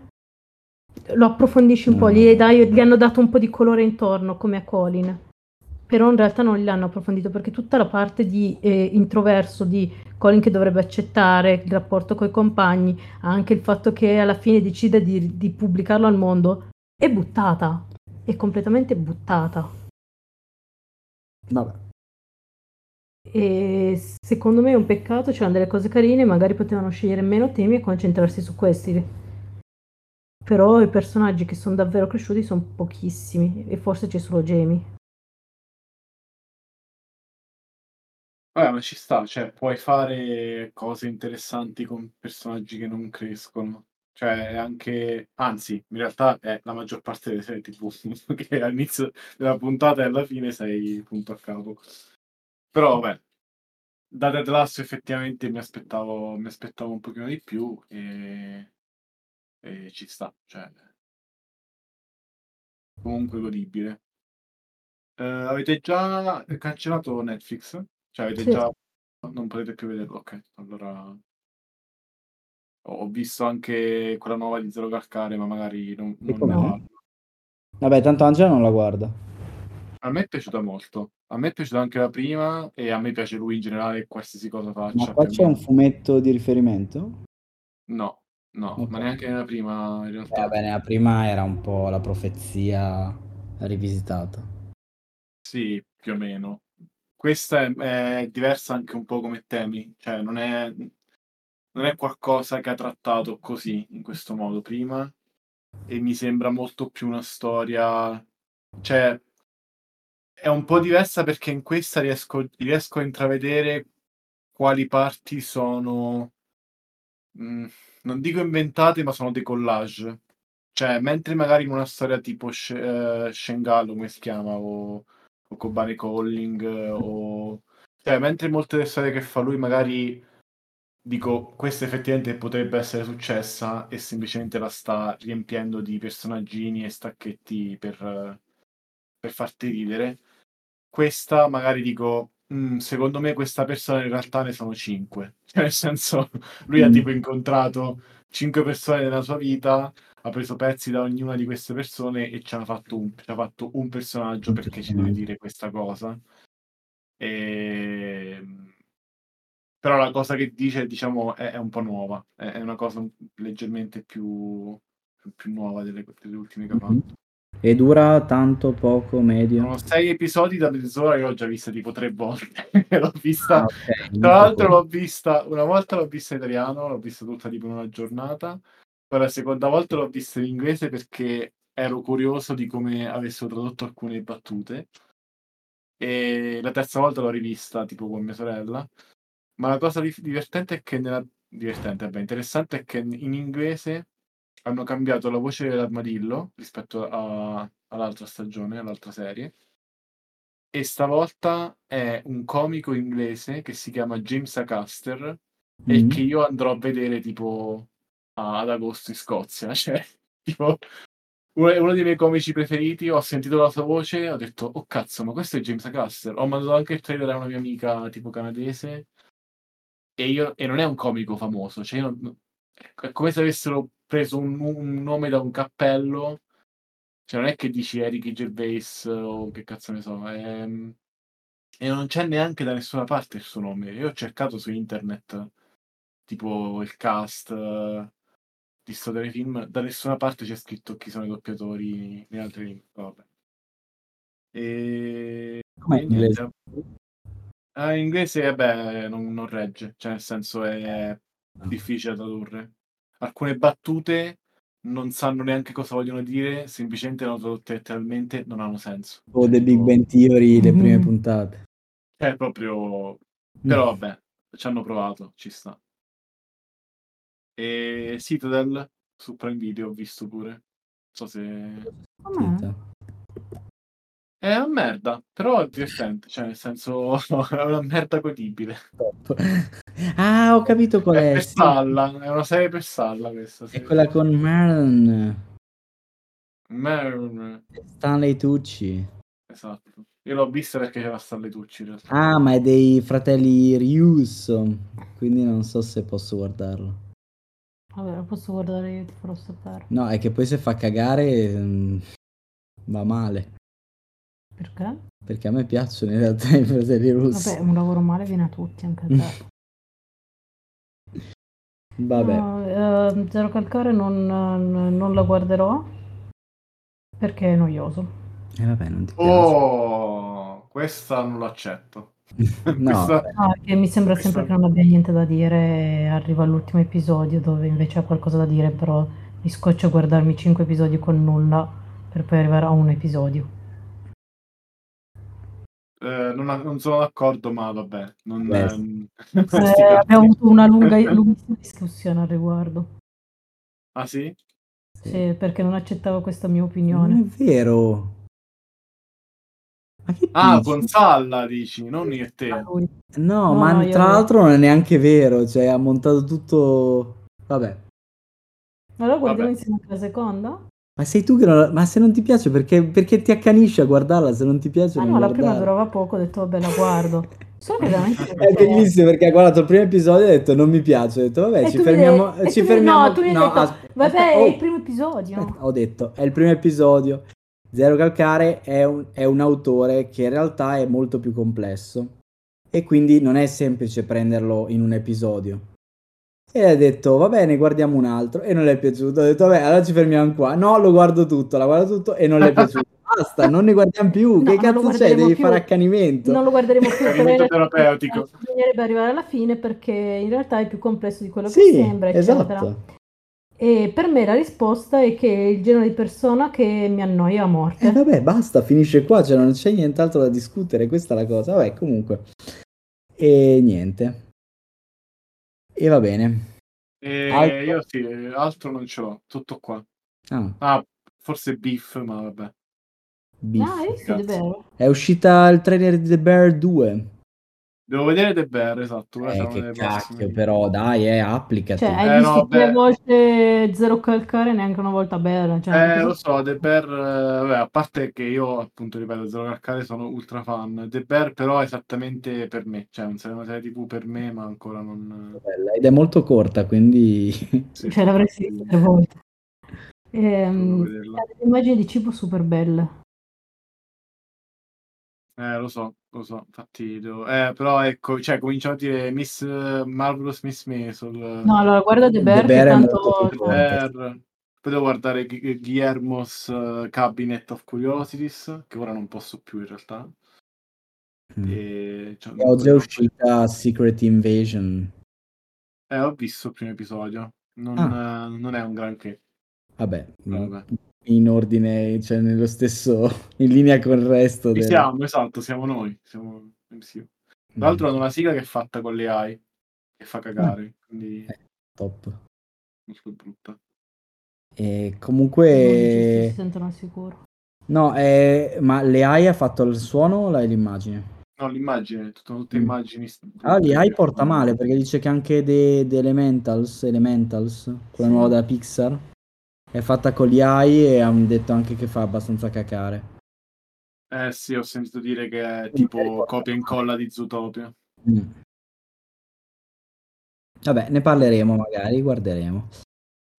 lo approfondisci un po', Mm. gli, dai- gli hanno dato un po' di colore intorno come a Colin. Però in realtà non l'hanno approfondito perché tutta la parte di eh, introverso di Colin che dovrebbe accettare il rapporto con i compagni, anche il fatto che alla fine decida di, di pubblicarlo al mondo, è buttata. È completamente buttata. Vabbè. E secondo me è un peccato, c'erano delle cose carine, magari potevano scegliere meno temi e concentrarsi su questi. Però i personaggi che sono davvero cresciuti sono pochissimi e forse c'è solo Jamie. Vabbè, ma ci sta, cioè, puoi fare cose interessanti con personaggi che non crescono. Cioè, anche, anzi, in realtà è la maggior parte delle serie TV, che all'inizio della puntata e alla fine sei punto a capo. Però, vabbè, da Dead Last effettivamente mi aspettavo, mi aspettavo un pochino di più e, e ci sta, cioè, comunque godibile. Eh, avete già cancellato Netflix? Cioè, avete Sì. già... Non potete più vederlo, ok. Allora... Ho visto anche quella nuova di Zero Calcare, ma magari non, non parlo. Vabbè, tanto Angela non la guarda. A me è piaciuta molto. A me è piaciuta anche la prima e a me piace lui in generale, qualsiasi cosa faccia. Ma qua c'è un fumetto di riferimento? No, no, Ok. ma neanche nella prima in Eh, realtà. vabbè, nella prima era un po' la profezia rivisitata. Sì, più o meno. Questa è, è diversa anche un po' come temi, cioè non è, non è qualcosa che ha trattato così, in questo modo, prima, e mi sembra molto più una storia, cioè è un po' diversa perché in questa riesco, riesco a intravedere quali parti sono, mm, non dico inventate, ma sono dei collage. Cioè, mentre magari in una storia tipo Sh- eh, Shengallo, come si chiama, o, o Kobane Calling, eh, o... Cioè, mentre molte delle storie che fa lui magari dico, questa effettivamente potrebbe essere successa e semplicemente la sta riempiendo di personaggini e stacchetti per, per farti ridere. Questa magari dico, "Mm, secondo me questa persona in realtà ne sono cinque. Cioè, nel senso, lui ha Mm. tipo incontrato cinque persone nella sua vita, ha preso pezzi da ognuna di queste persone e ci ha fatto un, ci ha fatto un personaggio perché ci deve dire questa cosa. E... Però la cosa che dice, diciamo, è, è un po' nuova, è, è una cosa leggermente più, più, nuova delle, delle ultime che ha Mhm. fatto. E dura tanto, poco, medio? Sono sei episodi da mezz'ora che l'ho già vista tipo tre volte. l'ho vista, Ah, ok. tra l'altro l'ho vista, una volta l'ho vista in italiano, l'ho vista tutta tipo in una giornata, poi la seconda volta l'ho vista in inglese perché ero curioso di come avessero tradotto alcune battute e la terza volta l'ho rivista tipo con mia sorella, ma la cosa di- divertente è che nella... divertente, vabbè, interessante è che in inglese hanno cambiato la voce dell'armadillo rispetto a- all'altra stagione, all'altra serie. E stavolta è un comico inglese che si chiama James Acaster e Mm. che io andrò a vedere tipo a- ad agosto in Scozia. Cioè, tipo, uno, dei miei comici preferiti. Ho sentito la sua voce e ho detto, oh cazzo, ma questo è James Acaster. Ho mandato anche il trailer a una mia amica tipo canadese e, io, e non è un comico famoso. Cioè, io non- è come se avessero preso un, un nome da un cappello. Cioè, non è che dici Eric Gervais o che cazzo ne so. ehm, e non c'è neanche da nessuna parte il suo nome. Io ho cercato su internet, tipo il cast eh, di sto telefilm, da nessuna parte c'è scritto chi sono i doppiatori in altre lingue. Vabbè. E, Com'è e in inglese? Ah, in inglese, vabbè, non, non regge, cioè nel senso è difficile da tradurre. Alcune battute non sanno neanche cosa vogliono dire, semplicemente hanno tradotte letteralmente, non hanno senso. O Cioè, The Big Bang Theory, le prime Mhm. puntate. È proprio... Però vabbè, ci hanno provato, ci sta. E Citadel su Prime Video ho visto pure. Non so se... Com'è? È una merda, però è divertente, cioè nel senso è una merda godibile. Top. Ah, ho capito qual È è. per sì. Salla, è una serie per Salla questa. È sì. quella con Maron Mer- Stanley Tucci. Esatto. Io l'ho vista perché c'era Stanley Tucci in realtà. Ah, ma è dei fratelli Rius, quindi non so se posso guardarlo. Vabbè, lo posso guardare io, ti farò sapere. No, è che poi se fa cagare mm, va male. Perché? Perché a me piacciono in realtà i fratelli russi. Vabbè, un lavoro male viene a tutti, anche a te. Vabbè. No, eh, Zero Calcare non, non la guarderò perché è noioso. E vabbè, non ti piace. Oh, questa non l'accetto. no, questa- vabbè. Ah, che mi sembra Questo- sempre che non abbia niente da dire arriva all'ultimo episodio dove invece ha qualcosa da dire, però mi scoccia guardarmi cinque episodi con nulla per poi arrivare a un episodio. Eh, non, non sono d'accordo, ma vabbè. Non, ehm, Eh, abbiamo avuto una lunga, lunghissima discussione al riguardo. Ah sì? Sì, perché non accettavo questa mia Non opinione. è vero. Ah, dici? con Salla dici, non io e te. A lui. No, No, ma no, tra l'altro non è neanche vero, cioè ha montato tutto... Vabbè. Allora guardiamo Vabbè. insieme anche la seconda? Ma sei tu che non... Ma se non ti piace, perché, perché ti accanisci a guardarla? Se non ti piace Ah non no, la prima durava poco, ho detto vabbè la guardo. Solo che veramente... È bellissimo perché ha guardato il primo episodio e ha detto non mi piace. Ho detto vabbè, E ci fermiamo. e ci fermiamo. no, tu mi hai detto, as- Vabbè, aspetta, è oh, il primo episodio. aspetta, ho detto, è il primo episodio. Zero Calcare è un, è un autore che in realtà è molto più complesso e quindi non è semplice prenderlo in un episodio. E ha detto, va bene, guardiamo un altro e non le è piaciuto. Ho detto, vabbè, allora ci fermiamo qua. No, lo guardo tutto, la guardo tutto e non le è piaciuto. Basta, non ne guardiamo più. No, che cazzo c'è? Devi più. fare accanimento. Non lo guarderemo più Accanimento terapeutico. bisognerebbe arrivare alla fine perché in realtà è più complesso di quello che Sì, sembra, eccetera. esatto. E per me la risposta è che è il genere di persona che mi annoia a E morte. Eh, vabbè, basta, finisce qua, cioè non c'è nient'altro da discutere, questa è la cosa. Vabbè, comunque. E niente. E va bene. E Altro? io sì, altro non ce l'ho, tutto qua. Ah, Ah, forse beef, ma vabbè. Beef. Ah, cazzo. davvero? È uscita il trailer di The Bear 2. Devo vedere The Bear, esatto. Eh, che cacchio, prossime. però, dai, eh, applicati. Cioè, hai Eh, visto no, volte Zero Calcare, neanche una volta bella. Cioè, Eh, lo so, The Bear, eh, vabbè, a parte che io, appunto, ripeto, Zero Calcare sono ultra fan. The Bear, però, è esattamente per me. Cioè, non sarà una serie TV per me, ma ancora non... Bella, Ed è molto corta, quindi... sì, cioè, l'avresti vista tre volte. Ehm, immagini di cibo super belle. Eh, lo so, lo so, infatti, devo... eh, però ecco, cioè, cominciamo a dire Miss eh, Marvelous Miss Maisel. No, allora guarda The The Bear, che Bear tanto... molto più Bear. Poi devo guardare Gui- Guillermo's eh, Cabinet of Curiosities, che ora non posso più in realtà. Mm. E, cioè, E oggi è uscita Secret Invasion. Eh, ho visto il primo episodio. Non, Ah. eh, non è un granché. Vabbè, Vabbè. In ordine, cioè nello stesso, in linea con il resto. Del- siamo, esatto, siamo noi. Siamo MCU. Tra l'altro hanno una sigla che è fatta con le AI, che fa cagare, quindi Eh. Top. molto brutta. E Non si comunque... sentono al sicuro. No, eh, ma le AI ha fatto il suono o l'hai l'immagine? No, l'immagine, sono tutte Mm. immagini. Ah, le brutte AI porta fanno- male perché dice che anche The, The Elementals, Elementals, quella Sì. nuova della Pixar, è fatta con gli AI e hanno detto anche che fa abbastanza cacare. Eh sì, ho sentito dire che è tipo copia e incolla di Zootopia. Mm. Vabbè, ne parleremo magari, guarderemo.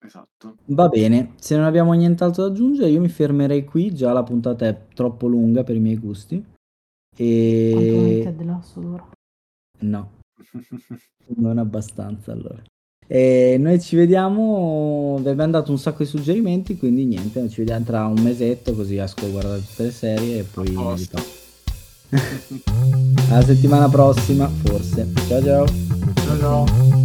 Esatto. Va bene, se non abbiamo nient'altro da aggiungere, io mi fermerei qui. Già la puntata è troppo lunga per i miei gusti. Quanto un E Ted Lasso dura. no, non abbastanza allora. E noi ci vediamo. Vi abbiamo dato un sacco di suggerimenti, quindi niente, ci vediamo tra un mesetto, così esco a guardare tutte le serie e poi ritorno. Alla settimana prossima, forse. Ciao ciao. ciao ciao.